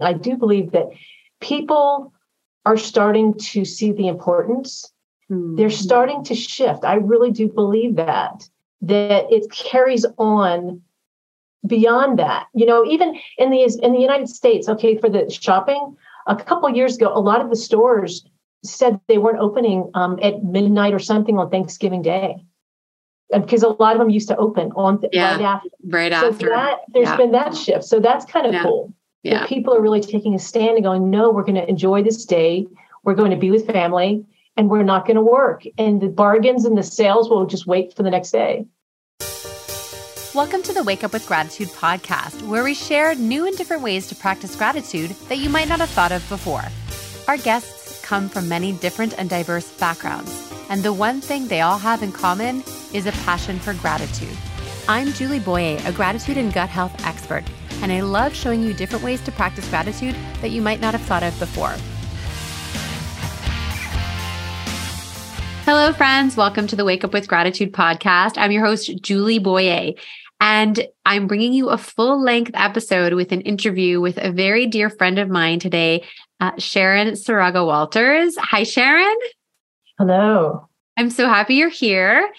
I do believe that people are starting to see the importance. Mm-hmm. They're starting to shift. I really do believe that, that it carries on beyond that. You know, even in the in the United States, okay, for the shopping, a couple years ago, a lot of the stores said they weren't opening um, at midnight or something on Thanksgiving Day because a lot of them used to open on yeah, right after. Right so after. That, there's yeah. been that shift. So that's kind of yeah. cool. Yeah. people are really taking a stand and going, no, we're going to enjoy this day. We're going to be with family and we're not going to work. And the bargains and the sales will just wait for the next day. Welcome to the Wake Up with Gratitude podcast, where we share new and different ways to practice gratitude that you might not have thought of before. Our guests come from many different and diverse backgrounds and the one thing they all have in common is a passion for gratitude. I'm Julie Boyer, a gratitude and gut health expert, and I love showing you different ways to practice gratitude that you might not have thought of before. Hello, friends. Welcome to the Wake Up with Gratitude podcast. I'm your host, Julie Boyer. And I'm bringing you a full length episode with an interview with a very dear friend of mine today, uh, Sharon Saraga Walters. Hi, Sharon. Hello. I'm so happy you're here.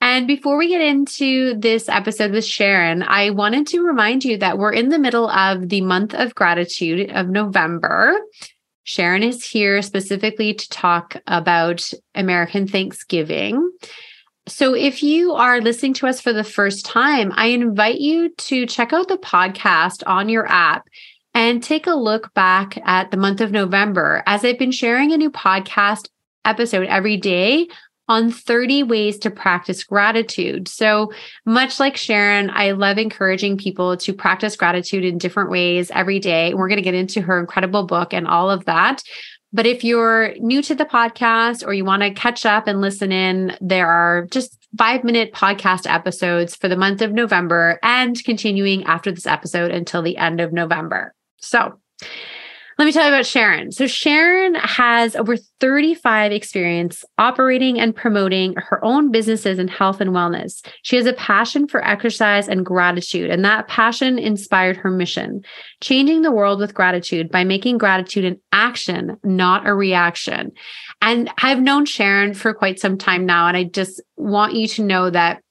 And before we get into this episode with Sharon, I wanted to remind you that we're in the middle of the month of gratitude of November. Sharon is here specifically to talk about American Thanksgiving. So, if you are listening to us for the first time, I invite you to check out the podcast on your app and take a look back at the month of November. As I've been sharing a new podcast episode every day on 30 ways to practice gratitude. So, much like Sharon, I love encouraging people to practice gratitude in different ways every day. We're going to get into her incredible book and all of that. But if you're new to the podcast or you want to catch up and listen in, there are just five minute podcast episodes for the month of November and continuing after this episode until the end of November. So, let me tell you about Sharon. So Sharon has over 35 experience operating and promoting her own businesses in health and wellness. She has a passion for exercise and gratitude, and that passion inspired her mission, changing the world with gratitude by making gratitude an action, not a reaction. And I've known Sharon for quite some time now, and I just want you to know that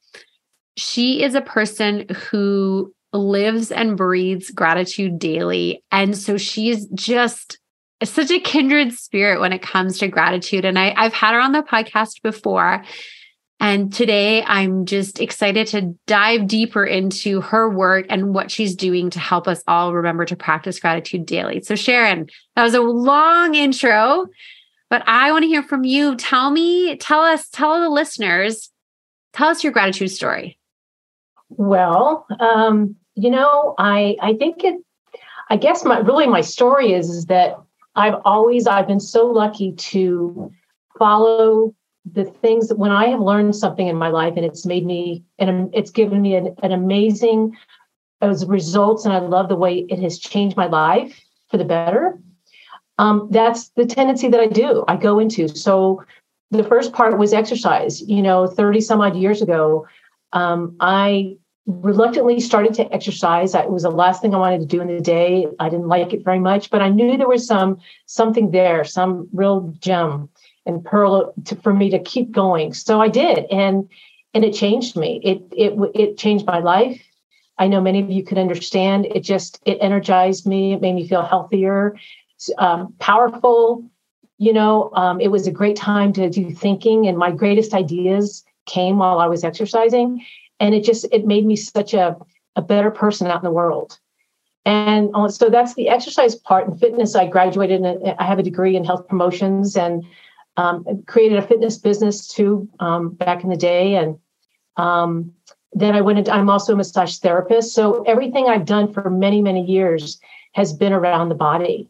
she is a person who lives and breathes gratitude daily. And so she's just such a kindred spirit when it comes to gratitude. And I, I've had her on the podcast before. And today I'm just excited to dive deeper into her work and what she's doing to help us all remember to practice gratitude daily. So, Sharon, that was a long intro, but I want to hear from you. Tell me, tell us, tell the listeners, tell us your gratitude story. Well, um, you know, I I think it. I guess my really my story is is that I've always I've been so lucky to follow the things that when I have learned something in my life and it's made me and it's given me an, an amazing as results and I love the way it has changed my life for the better. Um, that's the tendency that I do. I go into so the first part was exercise. You know, thirty some odd years ago, um, I reluctantly started to exercise. It was the last thing I wanted to do in the day. I didn't like it very much, but I knew there was some something there, some real gem and pearl to, for me to keep going. So I did, and and it changed me. It it it changed my life. I know many of you could understand. It just it energized me. It made me feel healthier, um, powerful. You know, um, it was a great time to do thinking, and my greatest ideas came while I was exercising and it just it made me such a, a better person out in the world. And uh, so that's the exercise part in fitness. I graduated and i have a degree in health promotions and um, created a fitness business too um, back in the day. And um, then i went into i'm also a massage therapist. So everything i've done for many many years has been around the body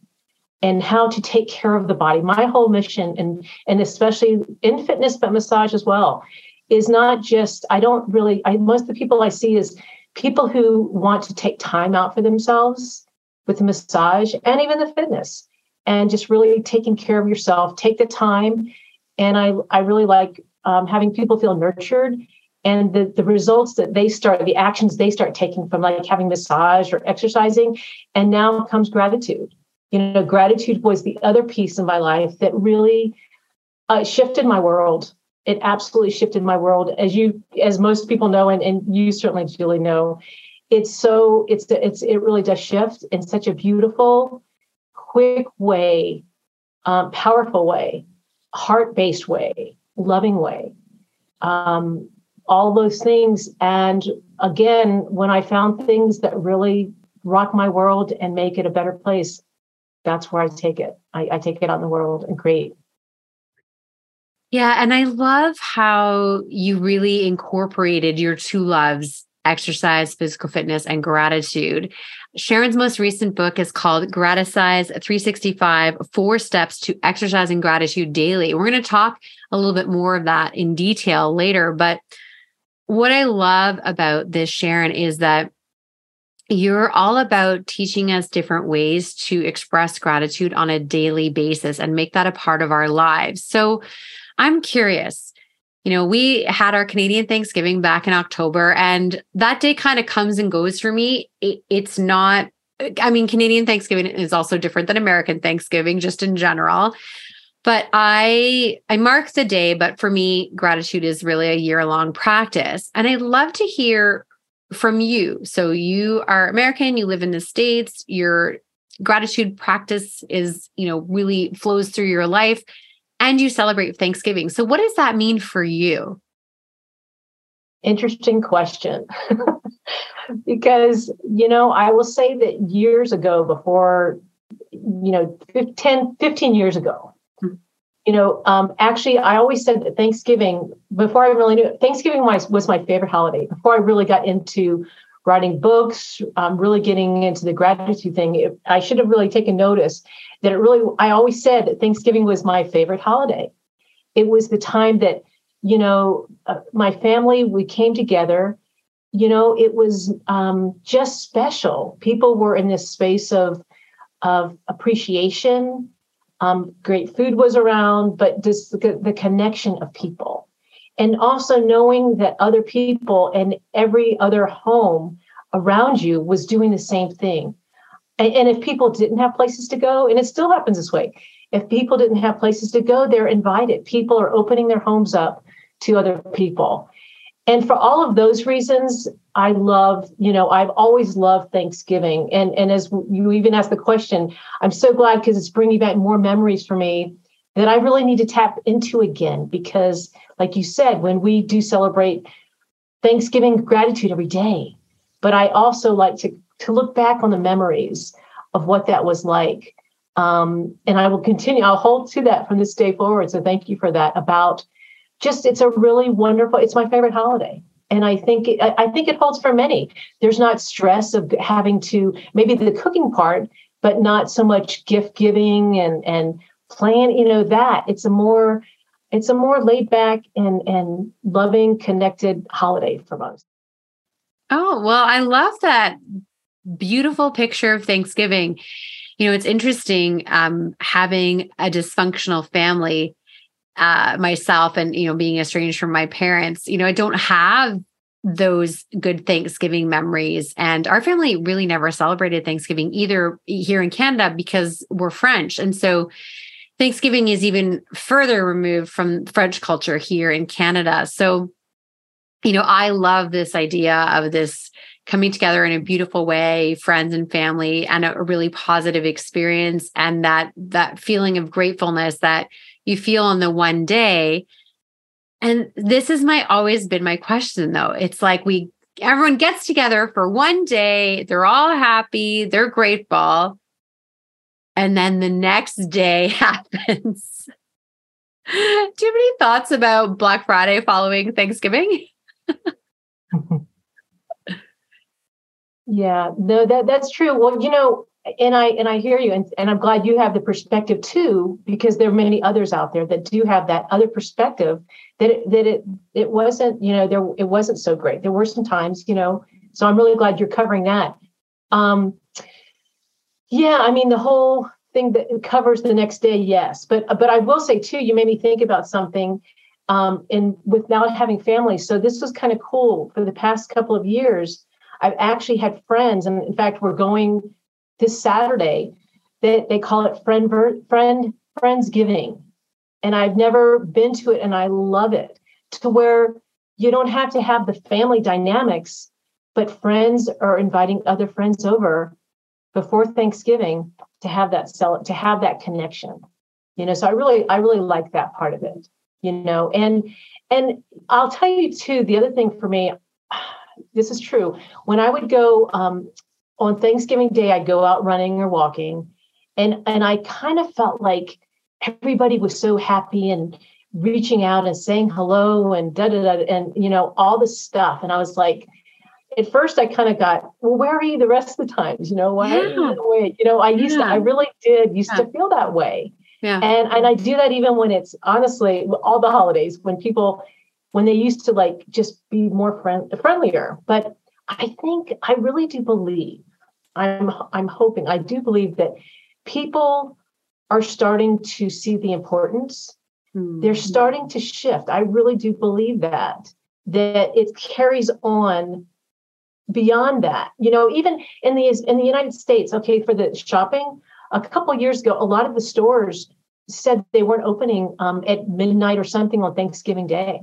and how to take care of the body. My whole mission and and especially in fitness but massage as well is not just i don't really i most of the people i see is people who want to take time out for themselves with the massage and even the fitness and just really taking care of yourself. Take the time. And i i really like um, having people feel nurtured and the, the results that they start the actions they start taking from like having massage or exercising. And now comes gratitude. You know, gratitude was the other piece in my life that really uh, shifted my world. It absolutely shifted my world, as you, as most people know, and, and you certainly, Julie, know. It's so it's it's it really does shift in such a beautiful, quick way, um, powerful way, heart based way, loving way. Um, all those things, and again, when I found things that really rock my world and make it a better place, that's where I take it. I, I take it out in the world and create. Yeah. And I love how you really incorporated your two loves exercise, physical fitness, and gratitude. Sharon's most recent book is called Gratisize 365 Four Steps to Exercising Gratitude Daily. We're going to talk a little bit more of that in detail later. But what I love about this, Sharon, is that you're all about teaching us different ways to express gratitude on a daily basis and make that a part of our lives. So I'm curious. You know, we had our Canadian Thanksgiving back in October, and that day kind of comes and goes for me. It, it's not, I mean, Canadian Thanksgiving is also different than American Thanksgiving, just in general but i i mark the day but for me gratitude is really a year long practice and i'd love to hear from you so you are american you live in the states your gratitude practice is you know really flows through your life and you celebrate thanksgiving. So what does that mean for you? Interesting question. Because you know i will say that years ago before you know 10 15 years ago you know, um, actually, I always said that Thanksgiving, before I really knew it, Thanksgiving was, was my favorite holiday. Before I really got into writing books, um, really getting into the gratitude thing, it, I should have really taken notice that it really, I always said that Thanksgiving was my favorite holiday. It was the time that, you know, uh, my family, we came together. You know, it was um, just special. People were in this space of, of appreciation um, great food was around, but just the, the connection of people. And also knowing that other people and every other home around you was doing the same thing. And, and if people didn't have places to go, and it still happens this way, if people didn't have places to go, they're invited. People are opening their homes up to other people. And for all of those reasons, I love, you know, I've always loved Thanksgiving. And, and as you even asked the question, I'm so glad because it's bringing back more memories for me that I really need to tap into again. Because, like you said, when we do celebrate Thanksgiving, gratitude every day, but I also like to, to look back on the memories of what that was like. Um, and I will continue, I'll hold to that from this day forward. So thank you for that about just it's a really wonderful it's my favorite holiday and i think it, i think it holds for many there's not stress of having to maybe the cooking part but not so much gift giving and and plan you know that it's a more it's a more laid back and and loving connected holiday for most. Oh well i love that beautiful picture of thanksgiving. You know it's interesting um having a dysfunctional family uh, myself and you know being estranged from my parents. You know i don't have those good thanksgiving memories and our family really never celebrated thanksgiving either here in canada because we're french. And so thanksgiving is even further removed from french culture here in canada so you know i love this idea of this coming together in a beautiful way friends and family and a, really positive experience and that that feeling of gratefulness that you feel on the one day. And this is my always been my question though. It's like we everyone gets together for one day, they're all happy, they're grateful. And then the next day happens. Do you have any thoughts about Black Friday following Thanksgiving? yeah, no, that that's true. Well, you know, and I and I hear you, and, and I'm glad you have the perspective too, because there are many others out there that do have that other perspective. That it, that it it wasn't you know there it wasn't so great. There were some times you know, so I'm really glad you're covering that. Um, yeah, I mean the whole thing that covers the next day, yes, but but I will say too, you made me think about something. Um, and with now having family, so this was kind of cool for the past couple of years. I've actually had friends, and in fact, we're going this Saturday they, they call it friend friend friendsgiving and i've never been to it and i love it to where you don't have to have the family dynamics but friends are inviting other friends over before thanksgiving to have that cell to have that connection you know? So i really i really like that part of it you know? And and i'll tell you too the other thing for me this is true. When i would go um, on thanksgiving day i'd go out running or walking and and i kind of felt like everybody was so happy and reaching out and saying hello and da da da and you know all this stuff. And i was like at first I kind of got, well, where are you the rest of the times? You know, why yeah. are you away? You know, I used yeah. to, I really did used yeah. to feel that way. Yeah. And and I do that even when it's honestly all the holidays when people when they used to like just be more friend, friendlier. But I think I really do believe I'm I'm hoping I do believe that people are starting to see the importance. Mm-hmm. They're starting to shift. I really do believe that that it carries on beyond that you know even in the in the united states okay for the shopping a couple years ago a lot of the stores said they weren't opening um, at midnight or something on thanksgiving day.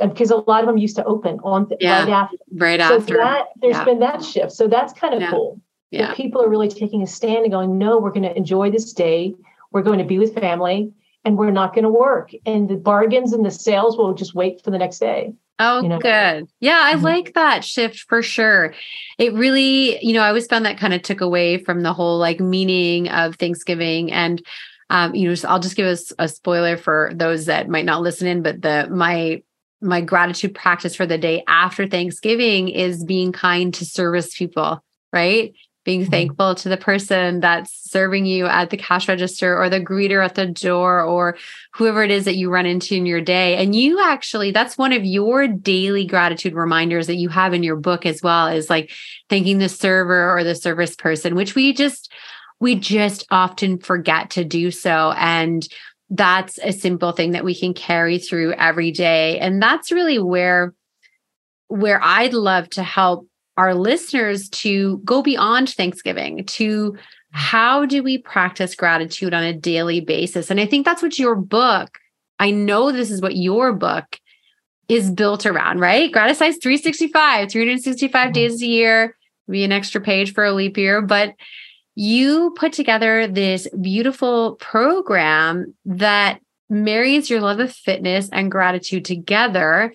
Because a lot of them used to open on th- yeah, right after. right so after. that there's yeah. been that shift. So that's kind of yeah. cool. Yeah. people are really taking a stand and going no we're going to enjoy this day. We're going to be with family and we're not going to work and the bargains and the sales will just wait for the next day Oh, you know? good. Yeah, I mm-hmm. like that shift for sure. It really, you know, I always found that kind of took away from the whole like meaning of Thanksgiving. And, um, you know, I'll just give us a spoiler for those that might not listen in, but the, my, my gratitude practice for the day after Thanksgiving is being kind to service people, right? Being mm-hmm. thankful to the person that's serving you at the cash register or the greeter at the door or whoever it is that you run into in your day. And you actually, that's one of your daily gratitude reminders that you have in your book as well is like thanking the server or the service person, which we just, we just often forget to do so. And that's a simple thing that we can carry through every day. And that's really where, where I'd love to help our listeners to go beyond Thanksgiving to how do we practice gratitude on a daily basis? And I think that's what your book, I know this is what your book is built around, right? Gratisize 365, 365 mm-hmm. days a year, be an extra page for a leap year. But you put together this beautiful program that marries your love of fitness and gratitude together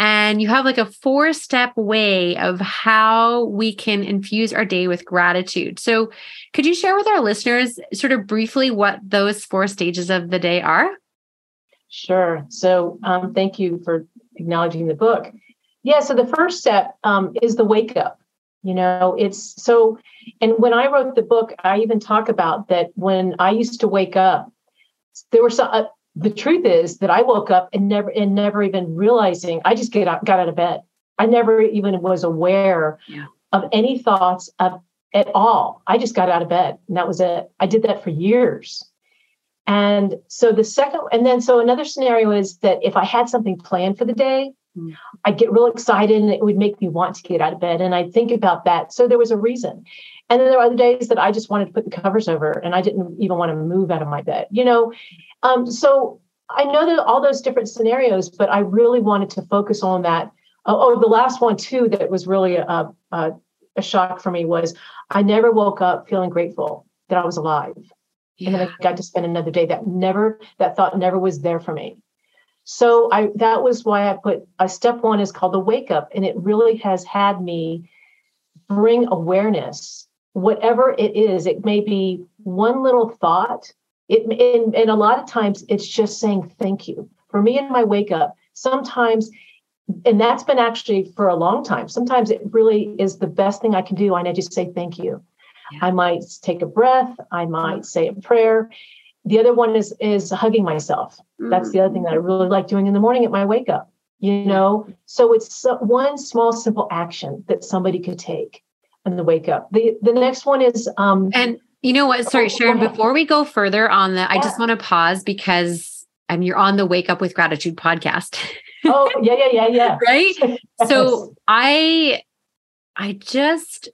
and you have like a four step way of how we can infuse our day with gratitude. So, could you share with our listeners sort of briefly what those four stages of the day are? Sure. So, um, thank you for acknowledging the book. Yeah. So, the first step um, is the wake up. You know, it's so, and when I wrote the book, I even talk about that when I used to wake up, there were some, uh, the truth is that I woke up and never and never even realizing I just get out, got out of bed. I never even was aware yeah. of any thoughts of at all. I just got out of bed and that was it. I did that for years. And so the second, and then so another scenario is that if I had something planned for the day, mm. I'd get real excited and it would make me want to get out of bed. And I'd think about that. So there was a reason. And then there were other days that I just wanted to put the covers over and I didn't even want to move out of my bed, you know. Um, so I know that all those different scenarios, but I really wanted to focus on that. Oh, oh the last one too that was really a, a, a, shock for me was I never woke up feeling grateful that I was alive, yeah. and then I got to spend another day that never that thought never was there for me. So I that was why I put a step one is called the wake up, and it really has had me bring awareness whatever it is, it may be one little thought. It and, and a lot of times it's just saying thank you. For me in my wake up, sometimes, and that's been actually for a long time. Sometimes it really is the best thing I can do. And I just say thank you. Yeah. I might take a breath. I might say a prayer. The other one is is hugging myself. Mm-hmm. That's the other thing that I really like doing in the morning at my wake up. You know, so it's one small simple action that somebody could take and the wake up. The the next one is um and you know what? Sorry, oh, Sharon, before we go further on that, yeah. I just want to pause because and you're on the Wake Up with Gratitude podcast. oh, yeah, yeah, yeah, yeah. right? So I I just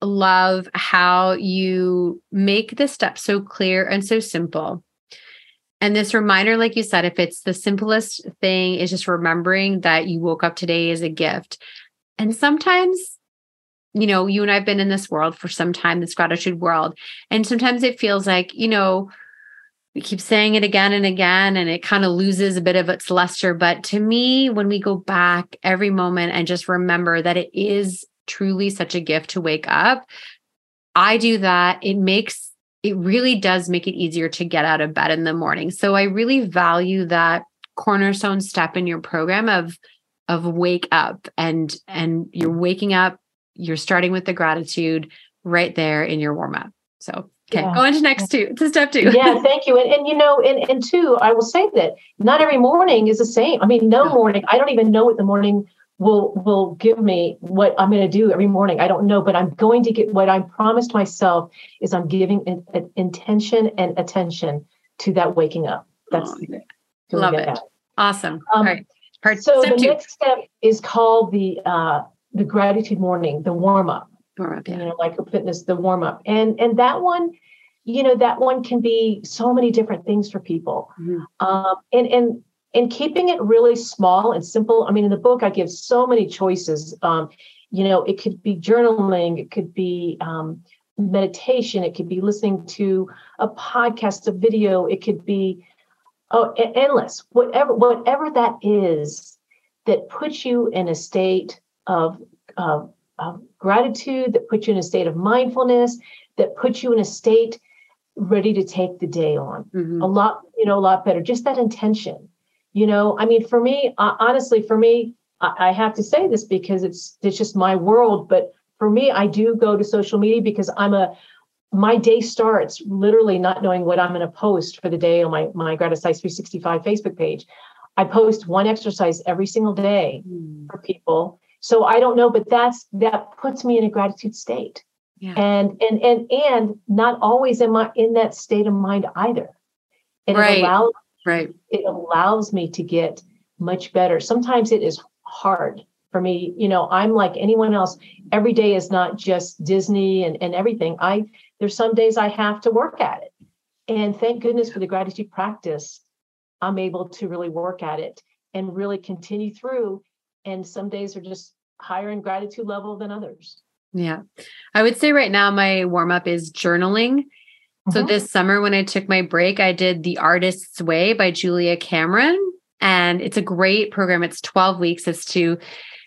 love how you make the steps so clear and so simple. And this reminder, like you said, if it's the simplest thing, is just remembering that you woke up today as a gift. And sometimes, you know, you and I've been in this world for some time, this gratitude world. And sometimes it feels like, you know, we keep saying it again and again, and it kind of loses a bit of its luster. But to me, when we go back every moment and just remember that it is truly such a gift to wake up, I do that. It makes it really does make it easier to get out of bed in the morning. So I really value that cornerstone step in your program of of wake up and and you're waking up, you're starting with the gratitude right there in your warm up. So okay, yeah. go into next two to step two. yeah, thank you. And and you know, and and two, I will say that not every morning is the same. I mean, no morning. I don't even know what the morning will will give me what I'm going to do every morning. I don't know, but I'm going to get what I promised myself is I'm giving an, intention and attention to that waking up. That's oh, love it. That. Awesome. Um, All right. Part, so the two. next step is called the uh, the gratitude morning, the warm up. Warm up, yeah. You know, like a fitness, the warm up, and and that one, you know, that one can be so many different things for people. Mm-hmm. Um, and and and keeping it really small and simple. I mean, in the book, I give so many choices. Um, you know, it could be journaling, it could be um, meditation, it could be listening to a podcast, a video, it could be oh, endless. Whatever, whatever that is, that puts you in a state of, of, of gratitude, that puts you in a state of mindfulness, that puts you in a state ready to take the day on. Mm-hmm. A lot, you know, a lot better. Just that intention you know i mean for me uh, honestly for me I, I have to say this because it's it's just my world but for me i do go to social media because i'm a my day starts literally not knowing what i'm going to post for the day on my my gratitude 365 facebook page i post one exercise every single day mm. for people so i don't know but that's that puts me in a gratitude state yeah. and and and and not always am i in that state of mind either and right. it allows Right. It allows me to get much better. Sometimes it is hard for me. You know, I'm like anyone else. Every day is not just Disney and, and everything. I there's some days I have to work at it. And thank goodness for the gratitude practice. I'm able to really work at it and really continue through. And some days are just higher in gratitude level than others. Yeah. I would say right now my warm up is journaling so mm-hmm. this summer when I took my break, I did The Artist's Way by Julia Cameron. And it's a great program. It's 12 weeks. It's to,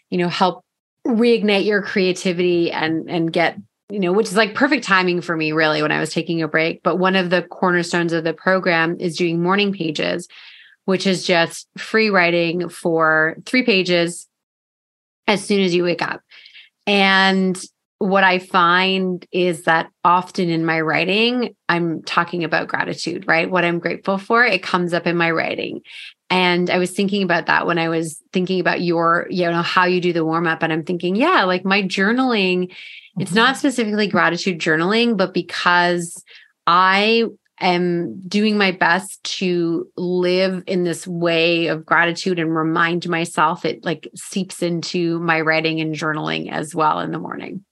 you know, help reignite your creativity and and get, you know, which is like perfect timing for me, really, when I was taking a break. But one of the cornerstones of the program is doing morning pages, which is just free writing for three pages as soon as you wake up. And what I find is that often in my writing, I'm talking about gratitude, right? What I'm grateful for, it comes up in my writing. And I was thinking about that when I was thinking about your, you know, how you do the warm up. And I'm thinking, yeah, like my journaling, mm-hmm. it's not specifically gratitude journaling, but because I am doing my best to live in this way of gratitude and remind myself, it like seeps into my writing and journaling as well in the morning.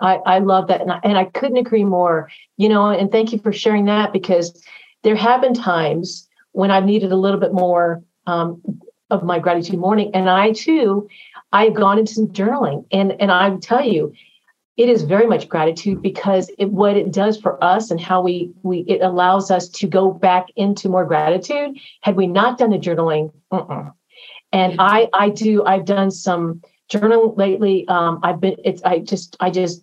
I, I love that. And I, and I couldn't agree more, you know, and thank you for sharing that because there have been times when I've needed a little bit more um, of my gratitude morning. And I too, I've gone into some journaling and, and I tell you, it is very much gratitude because it, what it does for us and how we we it allows us to go back into more gratitude. Had we not done the journaling, uh-uh. and I I do I've done some journaling lately. Um, I've been it's I just I just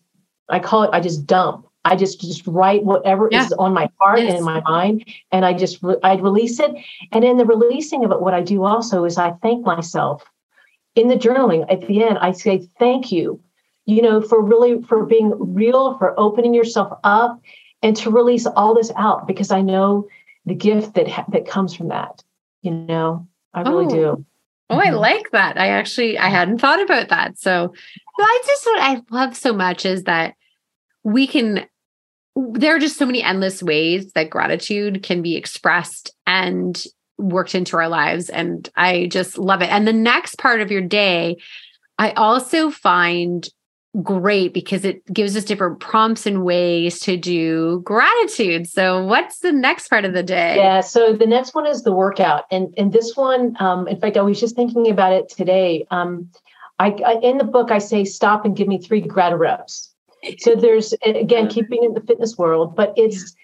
I call it, I just dump. I just just write whatever yeah. is on my heart yes. and in my mind, and I just re- I release it. And in the releasing of it, what I do also is I thank myself. In the journaling, at the end, I say thank you, you know, for really for being real, for opening yourself up, and to release all this out because I know the gift that ha- that comes from that. You know, I really oh. do. Oh, I mm-hmm. like that. I actually I hadn't thought about that. So I just what I love so much is that we can there are just so many endless ways that gratitude can be expressed and worked into our lives. And I just love it. And the next part of your day, I also find great because it gives us different prompts and ways to do gratitude. So, what's the next part of the day? Yeah, so the next one is the workout, and and this one, um, in fact, I was just thinking about it today. Um, I, I in the book I say stop and give me three grata reps. So there's again keeping in the fitness world, but it's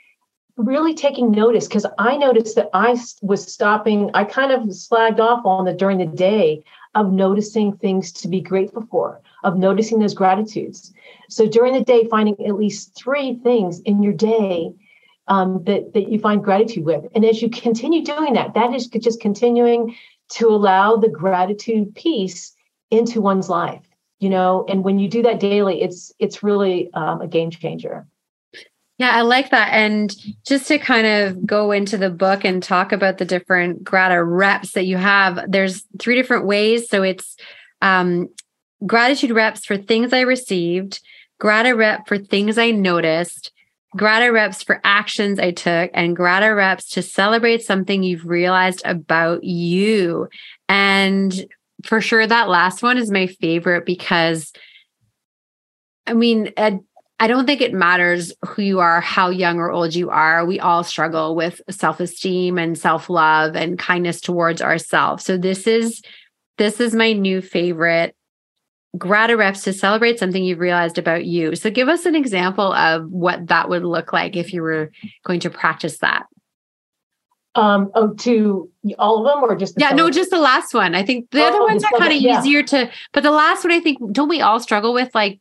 really taking notice because I noticed that I was stopping. I kind of slagged off on the during the day of noticing things to be grateful for, of noticing those gratitudes. So during the day, finding at least three things in your day um, that, that you find gratitude with. And as you continue doing that, that is just continuing to allow the gratitude piece into one's life you know and when you do that daily it's it's really um, a game changer yeah, I like that. And just to kind of go into the book and talk about the different grata reps that you have, there's three different ways. So it's um, gratitude reps for things I received, grata rep for things I noticed, grata reps for actions I took, and grata reps to celebrate something you've realized about you. And for sure, that last one is my favorite because I mean, I don't think it matters who you are, how young or old you are. We all struggle with self-esteem and self-love and kindness towards ourselves. So this is this is my new favorite grata reps to celebrate something you've realized about you. So give us an example of what that would look like if you were going to practice that. Um, oh, to all of them or just the yeah, no, just the last one. I think the oh, other ones are kind of yeah. easier to, but the last one, I think, don't we all struggle with like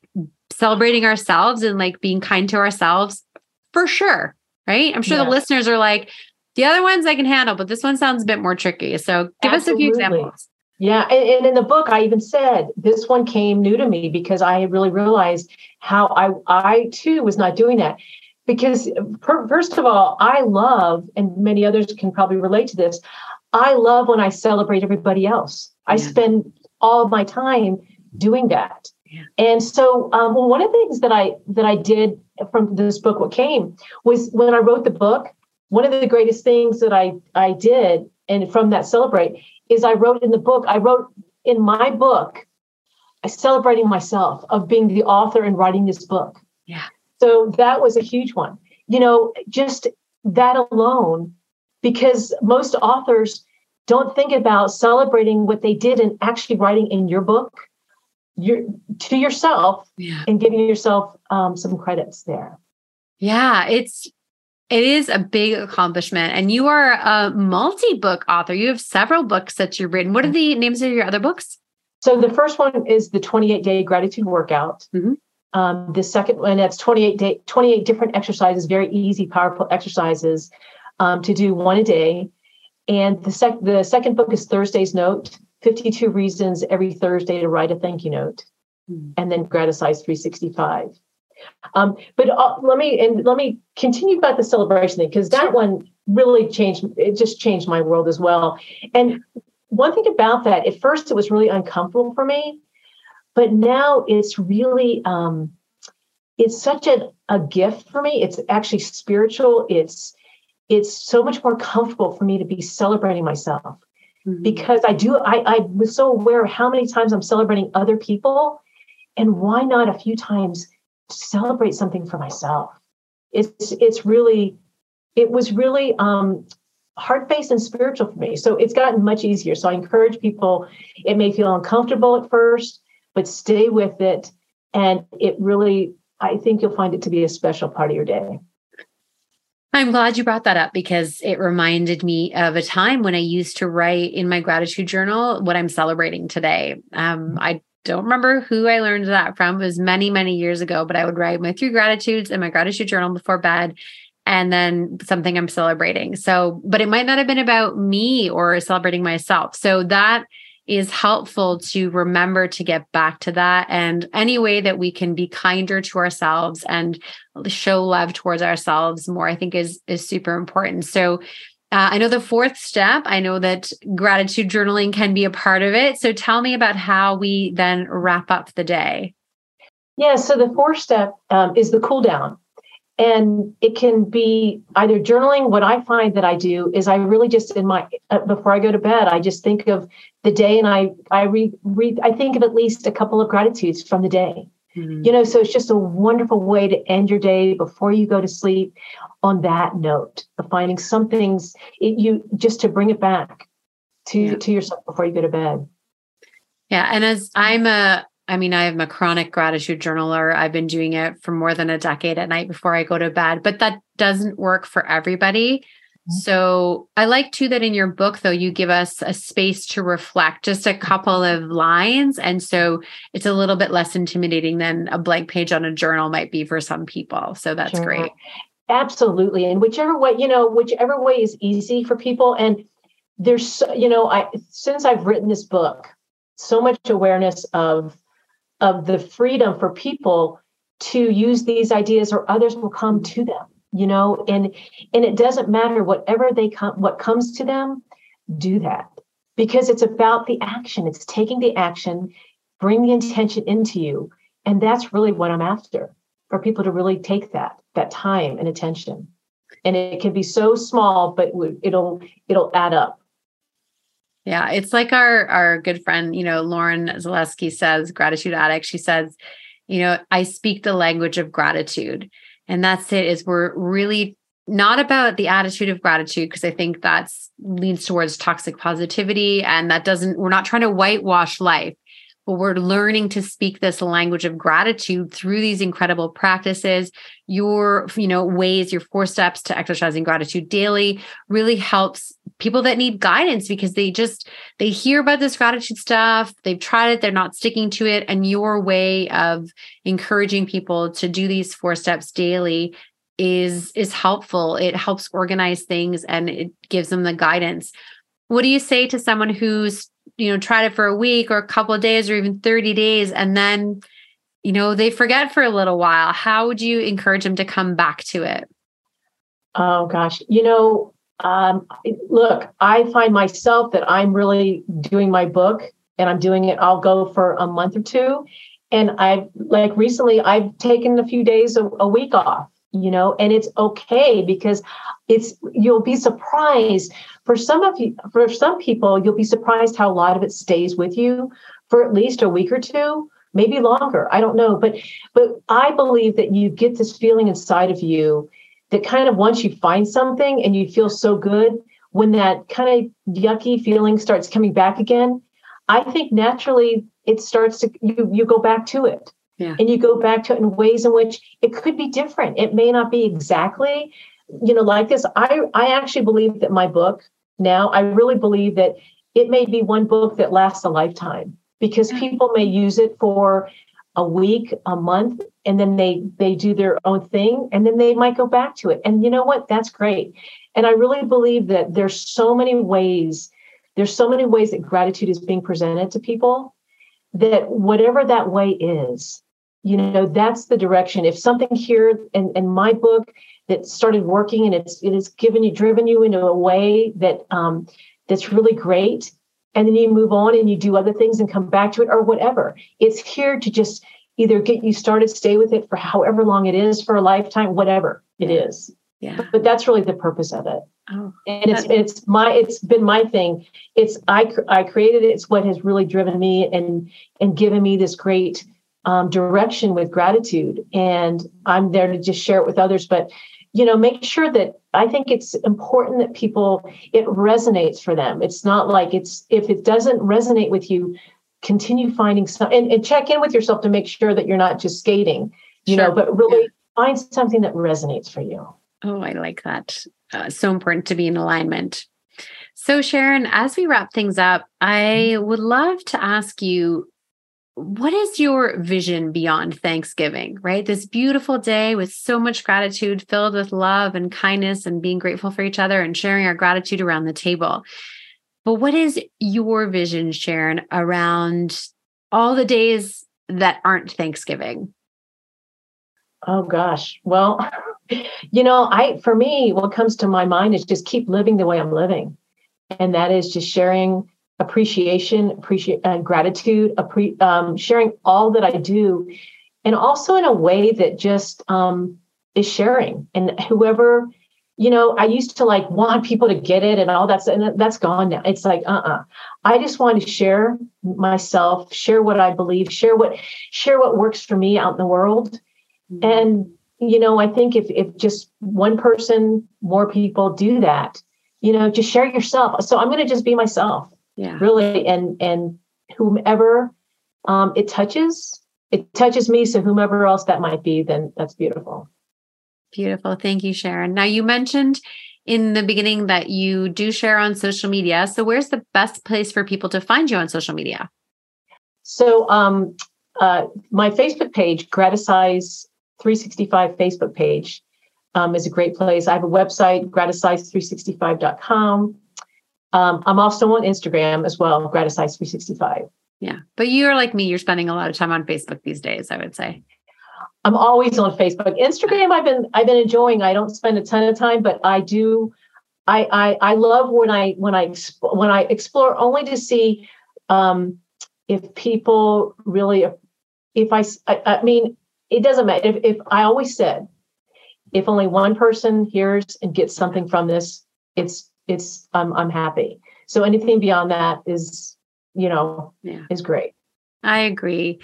celebrating ourselves and like being kind to ourselves for sure. Right. I'm sure yeah. the listeners are like, the other ones I can handle, but this one sounds a bit more tricky. So give Absolutely. us a few examples. Yeah. And, and, in the book, I even said this one came new to me because I really realized how I, I too was not doing that. Because, per, first of all, I love, and many others can probably relate to this, I love when I celebrate everybody else. I spend all of my time doing that. And so, um, one of the things that I that I did from this book, what came was when I wrote the book. One of the greatest things that I I did, and from that celebrate, is I wrote in the book. I wrote in my book, I celebrating myself of being the author and writing this book. Yeah. So that was a huge one. You know, just that alone, because most authors don't think about celebrating what they did and actually writing in your book your to yourself yeah. and giving yourself um, some credits there. Yeah, it's it is a big accomplishment, and you are a multi-book author. You have several books that you've written. What are the names of your other books? So the first one is the 28 day gratitude workout. Mm-hmm. Um, the second one that's 28 day 28 different exercises, very easy, powerful exercises um, to do one a day. And the sec the second book is Thursday's Note. 52 reasons every Thursday to write a thank you note, mm. and then Gratisize 365. Um, but uh, let me and let me continue about the celebration thing because that one really changed. It just changed my world as well. And one thing about that, at first it was really uncomfortable for me, but now it's really um, it's such a, a gift for me. It's actually spiritual. It's it's so much more comfortable for me to be celebrating myself mm-hmm. because I do, I, I was so aware of how many times I'm celebrating other people. And why not a few times celebrate something for myself? It's it's really, it was really um heart-based and spiritual for me. So it's gotten much easier. So I encourage people, it may feel uncomfortable at first, but stay with it. And it really, I think you'll find it to be a special part of your day. I'm glad you brought that up because it reminded me of a time when I used to write in my gratitude journal what I'm celebrating today. Um, I don't remember who I learned that from. It was many, many years ago, but I would write my three gratitudes in my gratitude journal before bed and then something I'm celebrating. So, but it might not have been about me or celebrating myself. So that is helpful to remember to get back to that. And any way that we can be kinder to ourselves and show love towards ourselves more, I think is is super important. So uh, I know the fourth step, I know that gratitude journaling can be a part of it. So tell me about how we then wrap up the day. Yeah, so the fourth step um, is the cool down and it can be either journaling what i find that i do is i really just in my uh, before i go to bed i just think of the day and i i read read i think of at least a couple of gratitudes from the day Mm-hmm. You know, so it's just a wonderful way to end your day before you go to sleep on that note of finding some things it, you just to bring it back to yeah. to yourself before you go to bed. Yeah, and as I'm a I mean, I am a chronic gratitude journaler. I've been doing it for more than a decade at night before I go to bed, but that doesn't work for everybody. Mm-hmm. So I like too that in your book, though, you give us a space to reflect, just a couple of lines. And so it's a little bit less intimidating than a blank page on a journal might be for some people. So that's sure. great. Absolutely. And whichever way, you know, whichever way is easy for people. And there's, you know, I, since I've written this book, so much awareness of, of the freedom for people to use these ideas or others will come to them you know and and it doesn't matter whatever they come what comes to them do that. Because it's about the action. It's taking the action bring the intention into you. And that's really what i'm after for people to really take that that time and attention. And it can be so small but it'll it'll add up. Yeah it's like our our good friend you know lauren zaleski says gratitude addict. She says you know i speak the language of gratitude and that's it is we're really not about the attitude of gratitude because i think that's leans towards toxic positivity and that doesn't we're not trying to whitewash life but we're learning to speak this language of gratitude through these incredible practices. Your you know ways your four steps to exercising gratitude daily really helps people that need guidance because they just they hear about this gratitude stuff they've tried it they're not sticking to it. And your way of encouraging people to do these four steps daily is is helpful. It helps organize things and it gives them the guidance. What do you say to someone who's you know tried it for a week or a couple of days or even 30 days and then you know they forget for a little while. How would you encourage them to come back to it? Oh gosh. You know um, look i find myself that i'm really doing my book and i'm doing it i'll go for a month or two. And i've like recently i've taken a few days a, a week off you know and it's okay because it's you'll be surprised. For some of you for some people you'll be surprised how a lot of it stays with you for at least a week or two maybe longer. I don't know. But but i believe that you get this feeling inside of you that kind of once you find something and you feel so good when that kind of yucky feeling starts coming back again i think naturally it starts to you you go back to it yeah. and you go back to it in ways in which it could be different. It may not be exactly you know like this. I i actually believe that my book now i really believe that it may be one book that lasts a lifetime because mm-hmm. people may use it for a week a month and then they they do their own thing and then they might go back to it. And you know what? That's great. And i really believe that there's so many ways there's so many ways that gratitude is being presented to people that whatever that way is you know that's the direction. If something here in, in my book that started working and it's it has given you driven you into a way that um, that's really great and then you move on and you do other things and come back to it or whatever it's here to just either get you started stay with it for however long it is for a lifetime whatever it is. Yeah. But that's really the purpose of it. Oh, and it's it's my it's been my thing. It's i i created it. It's what has really driven me and and given me this great um, direction with gratitude. And i'm there to just share it with others. But you know make sure that i think it's important that people it resonates for them. It's not like it's if it doesn't resonate with you continue finding some and, and check in with yourself to make sure that you're not just skating you sure. know but really yeah. find something that resonates for you. Oh i like that. Uh, so important to be in alignment. So sharon as we wrap things up i would love to ask you what is your vision beyond Thanksgiving, right? This beautiful day with so much gratitude, filled with love and kindness and being grateful for each other and sharing our gratitude around the table. But what is your vision, Sharon, around all the days that aren't Thanksgiving? Oh gosh. Well, you know, I for me, what comes to my mind is just keep living the way I'm living. And that is just sharing appreciation, appreciate uh, gratitude, appre- um, sharing all that I do, and also in a way that just um, is sharing. And whoever you know, I used to like want people to get it and all that's and that's gone now. It's like, uh-uh. I just want to share myself, share what I believe, share what share what works for me out in the world. Mm-hmm. And you know, I think if if just one person, more people do that, you know, just share yourself. So I'm going to just be myself. Yeah. Really and and whomever um it touches, it touches me so whomever else that might be, then that's beautiful. Beautiful. Thank you, Sharon. Now, you mentioned in the beginning that you do share on social media. So, where's the best place for people to find you on social media? So, um, uh, my Facebook page, Gratisize 365 Facebook page, um, is a great place. I have a website, gratisize365.com. Um, I'm also on Instagram as well, Gratisize365. Yeah. But you're like me, you're spending a lot of time on Facebook these days, I would say. I'm always on Facebook. Instagram, I've been I've been enjoying. I don't spend a ton of time, but I do. I I, I love when I when I when I explore only to see um, if people really if I, I I mean it doesn't matter if, if I always said if only one person hears and gets something from this, it's it's I'm I'm happy. So anything beyond that is you know yeah. is great. I agree.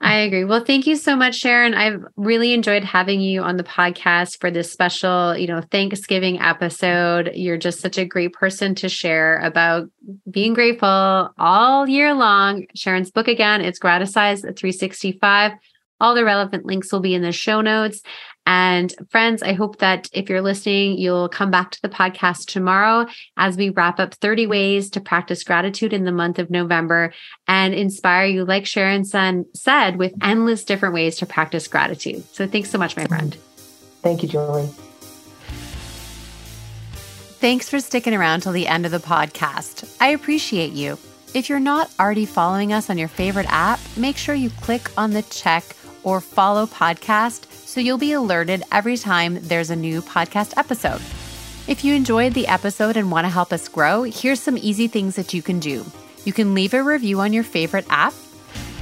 I agree. Well, thank you so much, Sharon. I've really enjoyed having you on the podcast for this special, you know, Thanksgiving episode. You're just such a great person to share about being grateful all year long. Sharon's book again, it's Gratisize 365. All the relevant links will be in the show notes. And friends, I hope that if you're listening, you'll come back to the podcast tomorrow as we wrap up 30 ways to practice gratitude in the month of November and inspire you, like Sharon said, with endless different ways to practice gratitude. So thanks so much, my friend. Thank you, Julie. Thanks for sticking around till the end of the podcast. I appreciate you. If you're not already following us on your favorite app, make sure you click on the check or follow podcast so you'll be alerted every time there's a new podcast episode. If you enjoyed the episode and want to help us grow, here's some easy things that you can do. You can leave a review on your favorite app.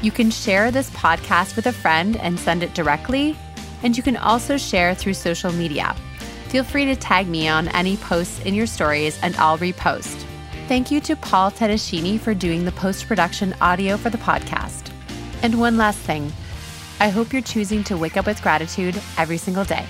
You can share this podcast with a friend and send it directly. And you can also share through social media. Feel free to tag me on any posts in your stories and I'll repost. Thank you to Paul Tedeschini for doing the post production audio for the podcast. And one last thing I hope you're choosing to wake up with gratitude every single day.